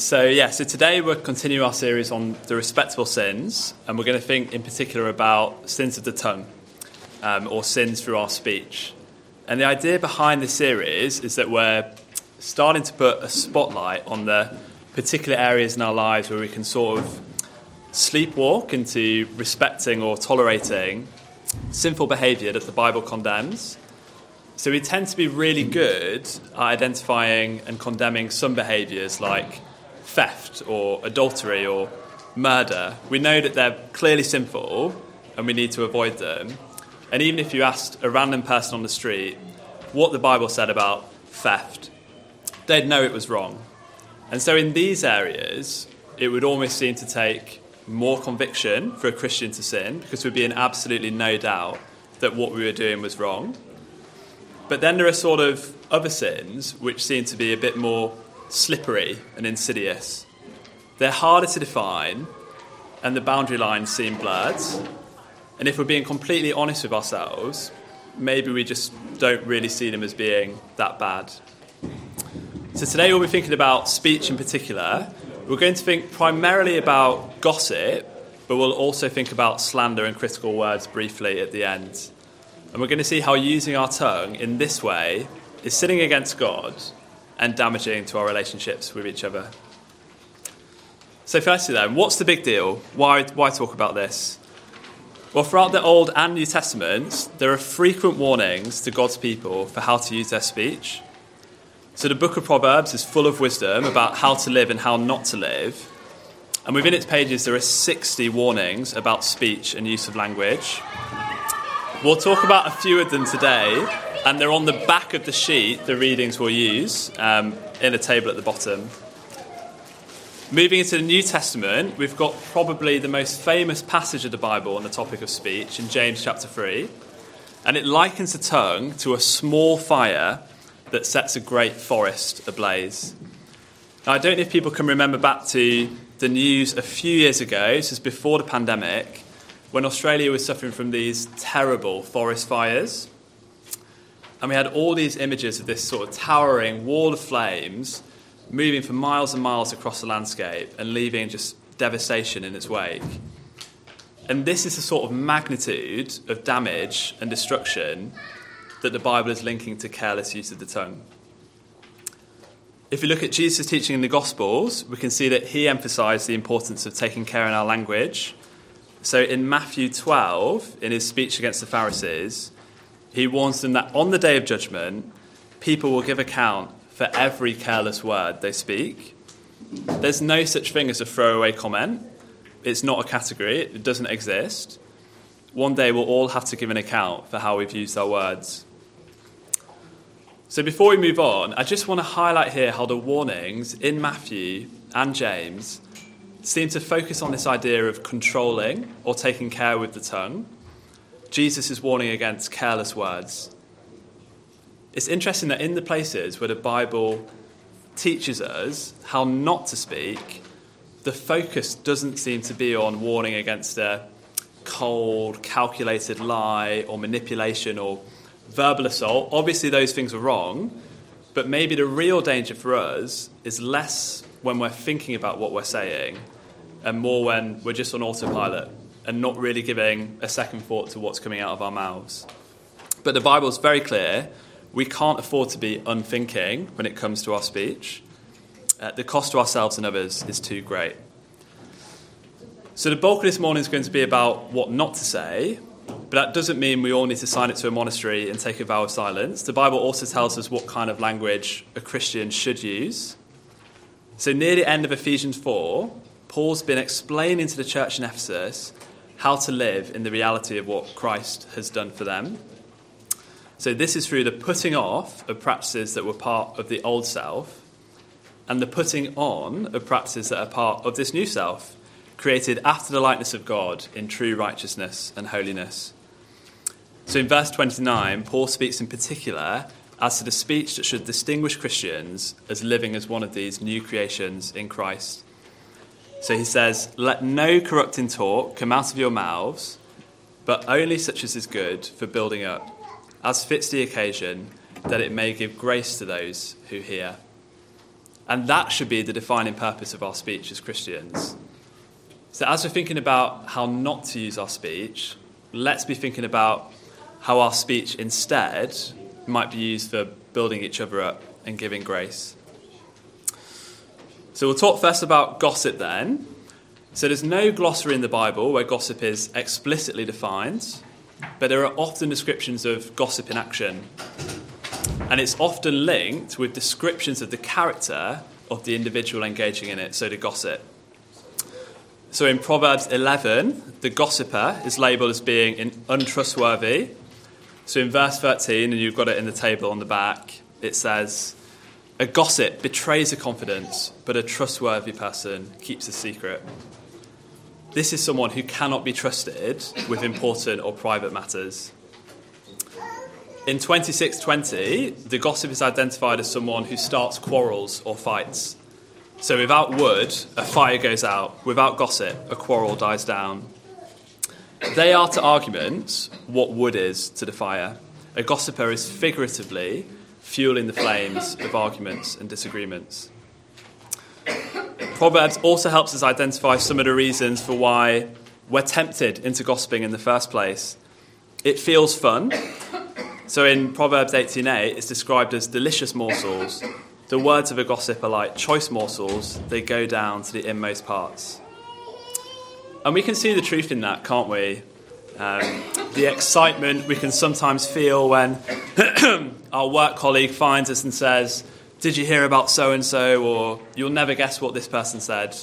So, yeah, so today we're continuing our series on the respectable sins, and we're going to think in particular about sins of the tongue um, or sins through our speech. And the idea behind the series is that we're starting to put a spotlight on the particular areas in our lives where we can sort of sleepwalk into respecting or tolerating sinful behaviour that the Bible condemns. So we tend to be really good at identifying and condemning some behaviours like theft or adultery or murder. We know that they're clearly sinful and we need to avoid them. And even if you asked a random person on the street what the Bible said about theft, they'd know it was wrong. And so in these areas, it would almost seem to take more conviction for a Christian to sin because we'd be in absolutely no doubt that what we were doing was wrong. But then there are sort of other sins which seem to be a bit more slippery and insidious. They're harder to define, and the boundary lines seem blurred. And if we're being completely honest with ourselves, maybe we just don't really see them as being that bad. So today we'll be thinking about speech in particular. We're going to think primarily about gossip, but we'll also think about slander and critical words briefly at the end. And we're going to see how using our tongue in this way is sinning against God and damaging to our relationships with each other. So, firstly, then, what's the big deal? Why, why talk about this? Well, throughout the Old and New Testaments, there are frequent warnings to God's people for how to use their speech. So, the book of Proverbs is full of wisdom about how to live and how not to live. And within its pages, there are 60 warnings about speech and use of language. We'll talk about a few of them today, and they're on the back of the sheet, the readings we'll use, um, in a table at the bottom. Moving into the New Testament, we've got probably the most famous passage of the Bible on the topic of speech in James chapter 3. And it likens the tongue to a small fire that sets a great forest ablaze. Now, I don't know if people can remember back to the news a few years ago, this is before the pandemic, when Australia was suffering from these terrible forest fires. And we had all these images of this sort of towering wall of flames moving for miles and miles across the landscape and leaving just devastation in its wake. And this is the sort of magnitude of damage and destruction that the Bible is linking to careless use of the tongue. If you look at Jesus' teaching in the Gospels, we can see that he emphasized the importance of taking care in our language so in Matthew 12, in his speech against the Pharisees, he warns them that on the day of judgment, people will give account for every careless word they speak. There's no such thing as a throwaway comment. It's not a category, it doesn't exist. One day we'll all have to give an account for how we've used our words. So before we move on, I just want to highlight here how the warnings in Matthew and James seem to focus on this idea of controlling or taking care with the tongue. Jesus is warning against careless words. It's interesting that in the places where the Bible teaches us how not to speak, the focus doesn't seem to be on warning against a cold, calculated lie or manipulation or verbal assault. Obviously, those things are wrong, but maybe the real danger for us is less when we're thinking about what we're saying, and more when we're just on autopilot and not really giving a second thought to what's coming out of our mouths. But the Bible is very clear. We can't afford to be unthinking when it comes to our speech. Uh, the cost to ourselves and others is too great. So, the bulk of this morning is going to be about what not to say, but that doesn't mean we all need to sign it to a monastery and take a vow of silence. The Bible also tells us what kind of language a Christian should use. So, near the end of Ephesians 4, Paul's been explaining to the church in Ephesus how to live in the reality of what Christ has done for them. So, this is through the putting off of practices that were part of the old self and the putting on of practices that are part of this new self, created after the likeness of God in true righteousness and holiness. So, in verse 29, Paul speaks in particular as to the speech that should distinguish Christians as living as one of these new creations in Christ. So he says, Let no corrupting talk come out of your mouths, but only such as is good for building up, as fits the occasion, that it may give grace to those who hear. And that should be the defining purpose of our speech as Christians. So, as we're thinking about how not to use our speech, let's be thinking about how our speech instead might be used for building each other up and giving grace. So, we'll talk first about gossip then. So, there's no glossary in the Bible where gossip is explicitly defined, but there are often descriptions of gossip in action. And it's often linked with descriptions of the character of the individual engaging in it, so the gossip. So in Proverbs 11, the gossiper is labeled as being untrustworthy. So in verse 13, and you've got it in the table on the back, it says, A gossip betrays a confidence, but a trustworthy person keeps a secret. This is someone who cannot be trusted with important or private matters. In 2620, the gossip is identified as someone who starts quarrels or fights. So without wood, a fire goes out. Without gossip, a quarrel dies down. They are to arguments what wood is to the fire. A gossiper is figuratively fueling the flames of arguments and disagreements. Proverbs also helps us identify some of the reasons for why we're tempted into gossiping in the first place. It feels fun. So in Proverbs 18:8, it's described as delicious morsels. The words of a gossip are like choice morsels, they go down to the inmost parts. And we can see the truth in that, can't we? Um, the excitement we can sometimes feel when our work colleague finds us and says, did you hear about so and so? Or you'll never guess what this person said.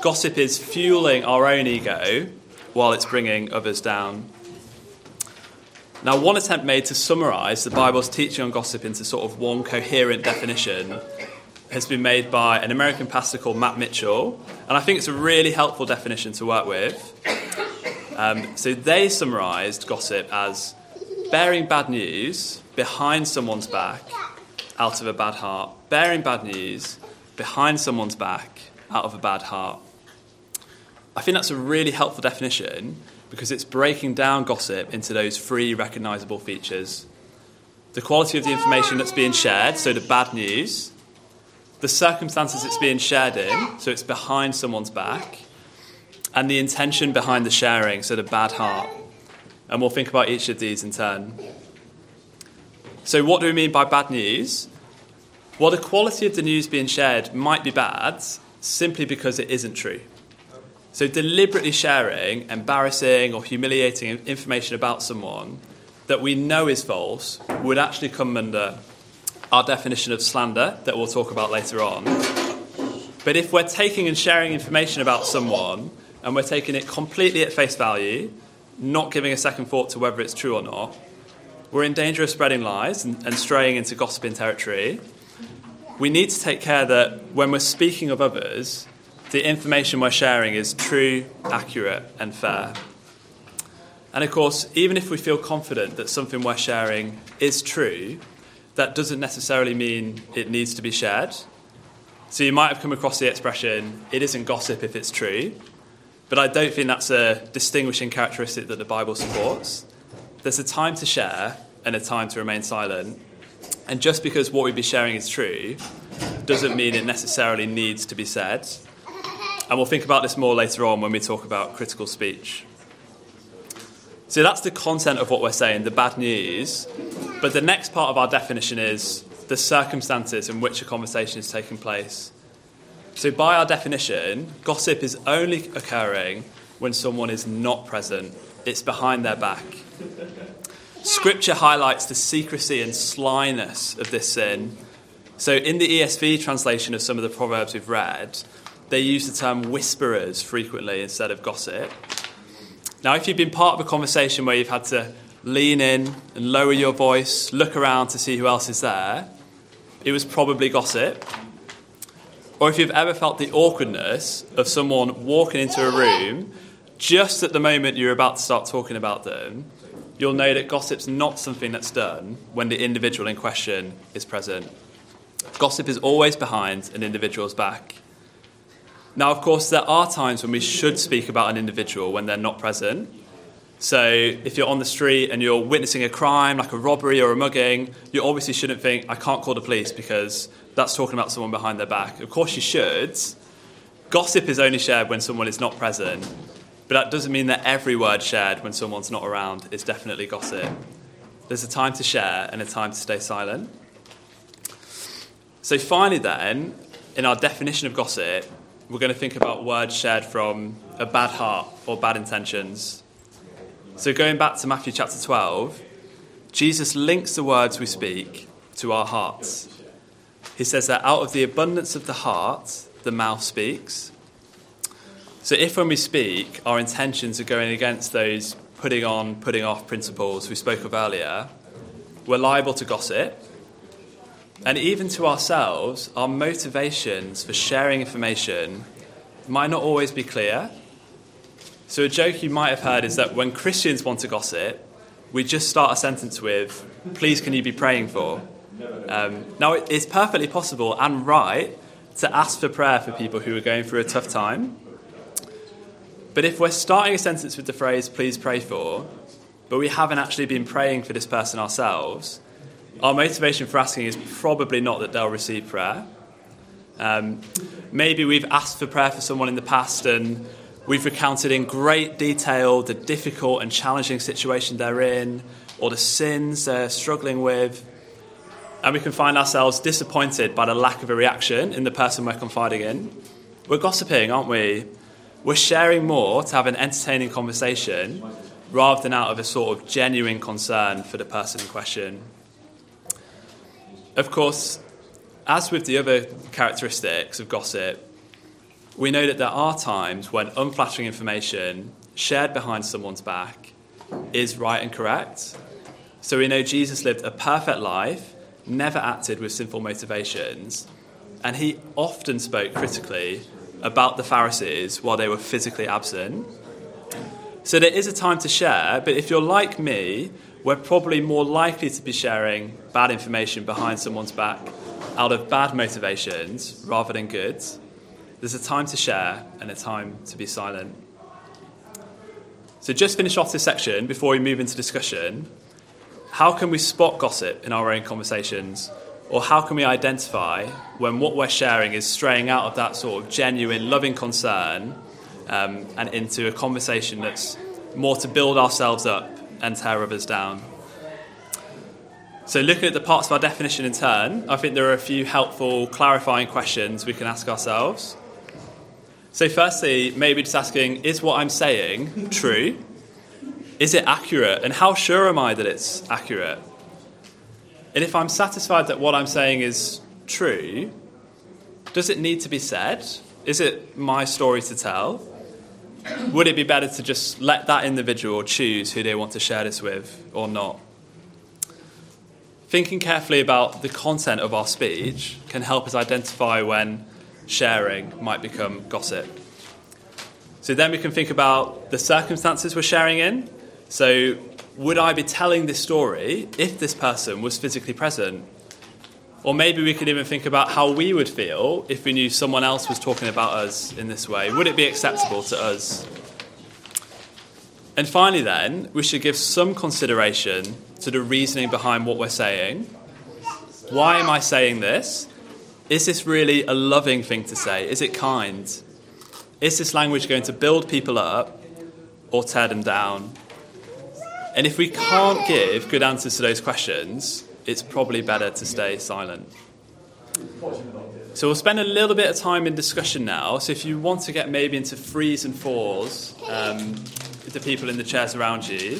Gossip is fueling our own ego while it's bringing others down. Now, one attempt made to summarize the Bible's teaching on gossip into sort of one coherent definition has been made by an American pastor called Matt Mitchell, and I think it's a really helpful definition to work with. Um, so they summarized gossip as bearing bad news behind someone's back out of a bad heart, bearing bad news behind someone's back out of a bad heart. I think that's a really helpful definition because it's breaking down gossip into those three recognizable features the quality of the information that's being shared, so the bad news, the circumstances it's being shared in, so it's behind someone's back, and the intention behind the sharing, so the bad heart. And we'll think about each of these in turn. So, what do we mean by bad news? Well, the quality of the news being shared might be bad simply because it isn't true. So, deliberately sharing embarrassing or humiliating information about someone that we know is false would actually come under our definition of slander that we'll talk about later on. But if we're taking and sharing information about someone and we're taking it completely at face value, not giving a second thought to whether it's true or not, we're in danger of spreading lies and, and straying into gossiping territory. We need to take care that when we're speaking of others, the information we're sharing is true, accurate, and fair. And of course, even if we feel confident that something we're sharing is true, that doesn't necessarily mean it needs to be shared. So you might have come across the expression, it isn't gossip if it's true, but I don't think that's a distinguishing characteristic that the Bible supports. There's a time to share and a time to remain silent. And just because what we'd be sharing is true doesn't mean it necessarily needs to be said. And we'll think about this more later on when we talk about critical speech. So that's the content of what we're saying, the bad news. But the next part of our definition is the circumstances in which a conversation is taking place. So, by our definition, gossip is only occurring when someone is not present, it's behind their back. Scripture highlights the secrecy and slyness of this sin. So, in the ESV translation of some of the Proverbs we've read, they use the term whisperers frequently instead of gossip. Now, if you've been part of a conversation where you've had to lean in and lower your voice, look around to see who else is there, it was probably gossip. Or if you've ever felt the awkwardness of someone walking into a room just at the moment you're about to start talking about them, you'll know that gossip's not something that's done when the individual in question is present. Gossip is always behind an individual's back. Now, of course, there are times when we should speak about an individual when they're not present. So if you're on the street and you're witnessing a crime like a robbery or a mugging, you obviously shouldn't think, I can't call the police because that's talking about someone behind their back. Of course you should. Gossip is only shared when someone is not present, but that doesn't mean that every word shared when someone's not around is definitely gossip. There's a time to share and a time to stay silent. So, finally, then, in our definition of gossip, we're going to think about words shared from a bad heart or bad intentions. So, going back to Matthew chapter 12, Jesus links the words we speak to our hearts. He says that out of the abundance of the heart, the mouth speaks. So, if when we speak, our intentions are going against those putting on, putting off principles we spoke of earlier, we're liable to gossip. And even to ourselves, our motivations for sharing information might not always be clear. So, a joke you might have heard is that when Christians want to gossip, we just start a sentence with, Please, can you be praying for? Um, now, it's perfectly possible and right to ask for prayer for people who are going through a tough time. But if we're starting a sentence with the phrase, please pray for, but we haven't actually been praying for this person ourselves, our motivation for asking is probably not that they'll receive prayer. Um, maybe we've asked for prayer for someone in the past and we've recounted in great detail the difficult and challenging situation they're in or the sins they're struggling with. And we can find ourselves disappointed by the lack of a reaction in the person we're confiding in. We're gossiping, aren't we? We're sharing more to have an entertaining conversation rather than out of a sort of genuine concern for the person in question. Of course, as with the other characteristics of gossip, we know that there are times when unflattering information shared behind someone's back is right and correct. So we know Jesus lived a perfect life, never acted with sinful motivations, and he often spoke critically about the Pharisees while they were physically absent. So there is a time to share, but if you're like me, we're probably more likely to be sharing bad information behind someone's back out of bad motivations rather than good. There's a time to share and a time to be silent. So, just finish off this section before we move into discussion. How can we spot gossip in our own conversations? Or how can we identify when what we're sharing is straying out of that sort of genuine, loving concern um, and into a conversation that's more to build ourselves up and tear others down? So, looking at the parts of our definition in turn, I think there are a few helpful clarifying questions we can ask ourselves. So, firstly, maybe just asking is what I'm saying true? Is it accurate? And how sure am I that it's accurate? And if I'm satisfied that what I'm saying is true, does it need to be said? Is it my story to tell? Would it be better to just let that individual choose who they want to share this with or not? Thinking carefully about the content of our speech can help us identify when sharing might become gossip. So then we can think about the circumstances we're sharing in. So, would I be telling this story if this person was physically present? Or maybe we could even think about how we would feel if we knew someone else was talking about us in this way. Would it be acceptable to us? And finally, then, we should give some consideration to the reasoning behind what we're saying. Why am I saying this? Is this really a loving thing to say? Is it kind? Is this language going to build people up or tear them down? And if we can't give good answers to those questions, it's probably better to stay silent. So we'll spend a little bit of time in discussion now. So if you want to get maybe into threes and fours um, the people in the chairs around you,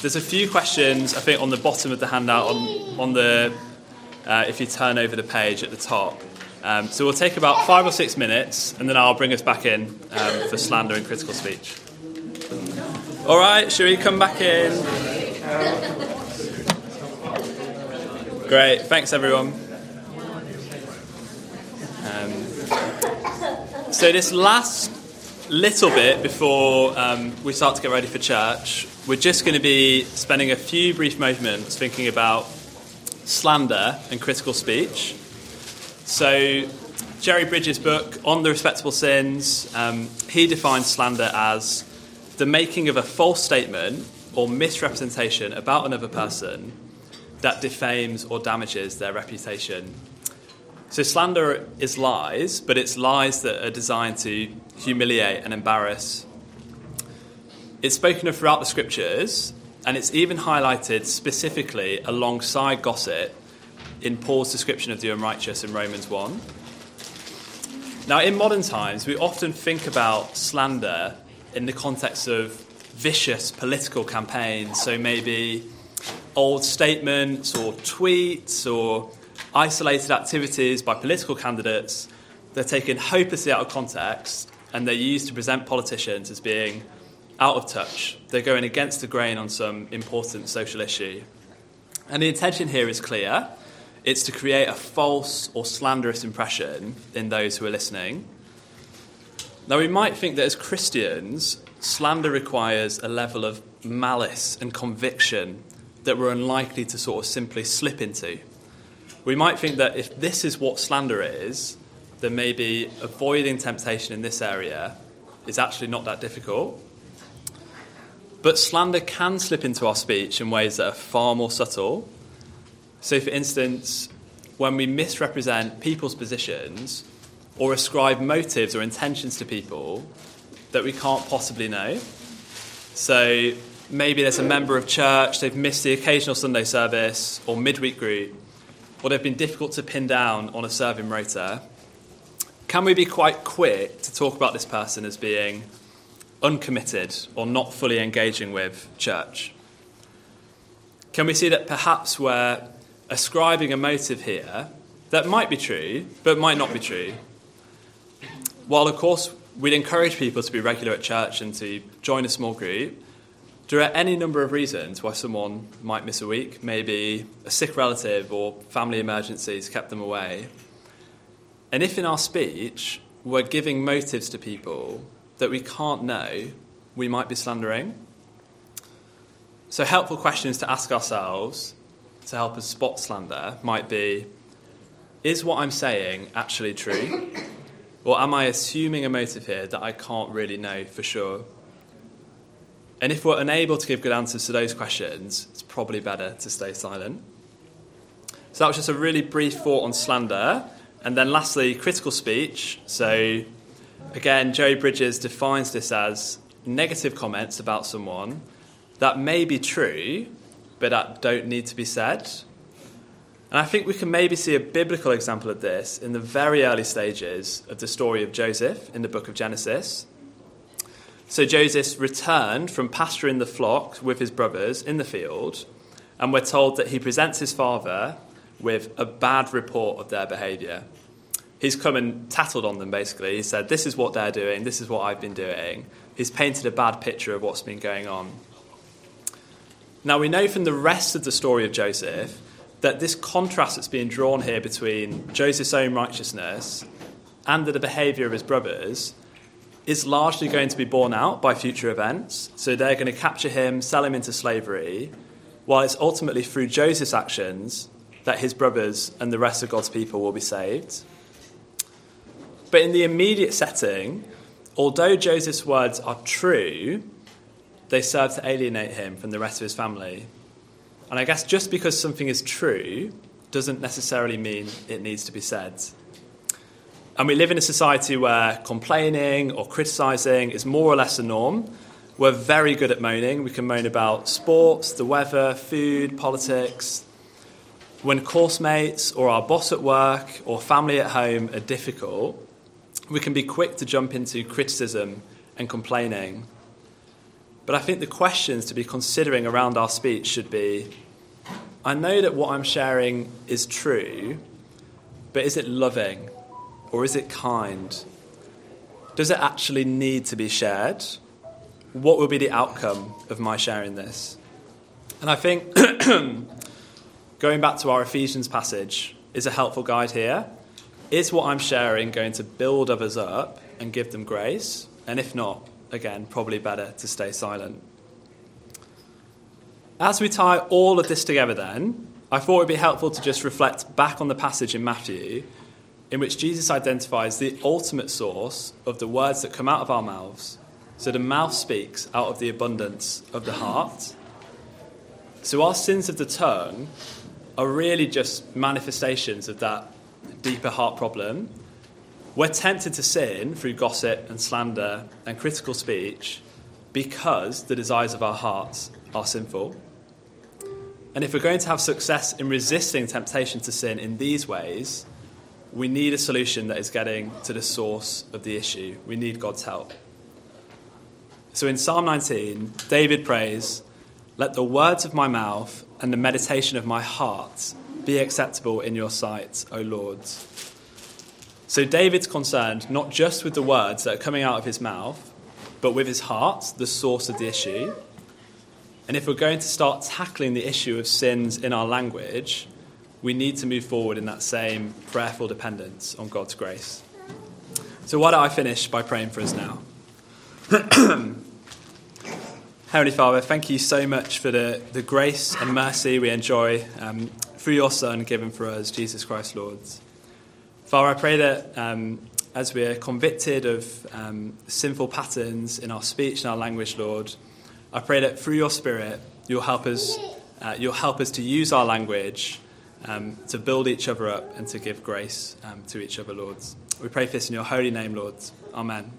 there's a few questions I think on the bottom of the handout on, on the uh, if you turn over the page at the top. Um, so we'll take about five or six minutes, and then I'll bring us back in um, for slander and critical speech. All right, shall we come back in? Great, thanks everyone. Um, so, this last little bit before um, we start to get ready for church, we're just going to be spending a few brief moments thinking about slander and critical speech. So, Jerry Bridges' book on the respectable sins, um, he defines slander as the making of a false statement or misrepresentation about another person that defames or damages their reputation. So, slander is lies, but it's lies that are designed to humiliate and embarrass. It's spoken of throughout the scriptures, and it's even highlighted specifically alongside gossip in Paul's description of the unrighteous in Romans 1. Now, in modern times, we often think about slander in the context of vicious political campaigns. So maybe old statements or tweets or isolated activities by political candidates. They're taken hopelessly out of context and they're used to present politicians as being out of touch. They're going against the grain on some important social issue. And the intention here is clear it's to create a false or slanderous impression in those who are listening. Now, we might think that as Christians, slander requires a level of malice and conviction that we're unlikely to sort of simply slip into. We might think that if this is what slander is, then maybe avoiding temptation in this area is actually not that difficult. But slander can slip into our speech in ways that are far more subtle. So, for instance, when we misrepresent people's positions or ascribe motives or intentions to people that we can't possibly know. So, maybe there's a member of church, they've missed the occasional Sunday service or midweek group, or they've been difficult to pin down on a serving rota. Can we be quite quick to talk about this person as being uncommitted or not fully engaging with church? Can we see that perhaps we're ascribing a motive here that might be true, but might not be true? While, of course, we'd encourage people to be regular at church and to join a small group, there are any number of reasons why someone might miss a week. Maybe a sick relative or family emergencies kept them away. And if in our speech we're giving motives to people that we can't know, we might be slandering. So, helpful questions to ask ourselves to help us spot slander might be Is what I'm saying actually true? Or am I assuming a motive here that I can't really know for sure? And if we're unable to give good answers to those questions, it's probably better to stay silent. So that was just a really brief thought on slander. And then lastly, critical speech. So Again, Jerry Bridges defines this as negative comments about someone that may be true, but that don't need to be said. And I think we can maybe see a biblical example of this in the very early stages of the story of Joseph in the book of Genesis. So Joseph returned from pasturing the flock with his brothers in the field, and we're told that he presents his father with a bad report of their behaviour he's come and tattled on them basically. He said, This is what they're doing, this is what I've been doing. He's painted a bad picture of what's been going on. Now, we know from the rest of the story of Joseph that this contrast that's being drawn here between Joseph's own righteousness and the behaviour of his brothers is largely going to be borne out by future events. So they're going to capture him, sell him into slavery, while it's ultimately through Joseph's actions that his brothers and the rest of God's people will be saved. But in the immediate setting, although Joseph's words are true, they serve to alienate him from the rest of his family. And I guess just because something is true doesn't necessarily mean it needs to be said. And we live in a society where complaining or criticizing is more or less the norm. We're very good at moaning. We can moan about sports, the weather, food, politics. When course mates or our boss at work or family at home are difficult, we can be quick to jump into criticism and complaining. But I think the questions to be considering around our speech should be I know that what I'm sharing is true, but is it loving or is it kind? Does it actually need to be shared? What will be the outcome of my sharing this? And I think going back to our Ephesians passage is a helpful guide here. Is what I'm sharing going to build others up and give them grace? And if not, again, probably better to stay silent. As we tie all of this together, then, I thought it would be helpful to just reflect back on the passage in Matthew in which Jesus identifies the ultimate source of the words that come out of our mouths. So the mouth speaks out of the abundance of the heart. So our sins of the tongue are really just manifestations of that deeper heart problem. We're tempted to sin through gossip and slander and critical speech because the desires of our hearts are sinful. And if we're going to have success in resisting temptation to sin in these ways, we need a solution that is getting to the source of the issue. We need God's help. So in Psalm 19, David prays, Let the words of my mouth and the meditation of my heart be acceptable in your sight, O Lord. So David's concerned not just with the words that are coming out of his mouth, but with his heart, the source of the issue. And if we're going to start tackling the issue of sins in our language, we need to move forward in that same prayerful dependence on God's grace. So, why don't I finish by praying for us now? Heavenly Father, thank you so much for the, the grace and mercy we enjoy um, through your Son given for us, Jesus Christ, Lord. Father, I pray that um, as we are convicted of um, sinful patterns in our speech and our language, Lord, I pray that through your Spirit, you'll help us, uh, you'll help us to use our language um, to build each other up and to give grace um, to each other, Lord. We pray this in your holy name, Lord. Amen.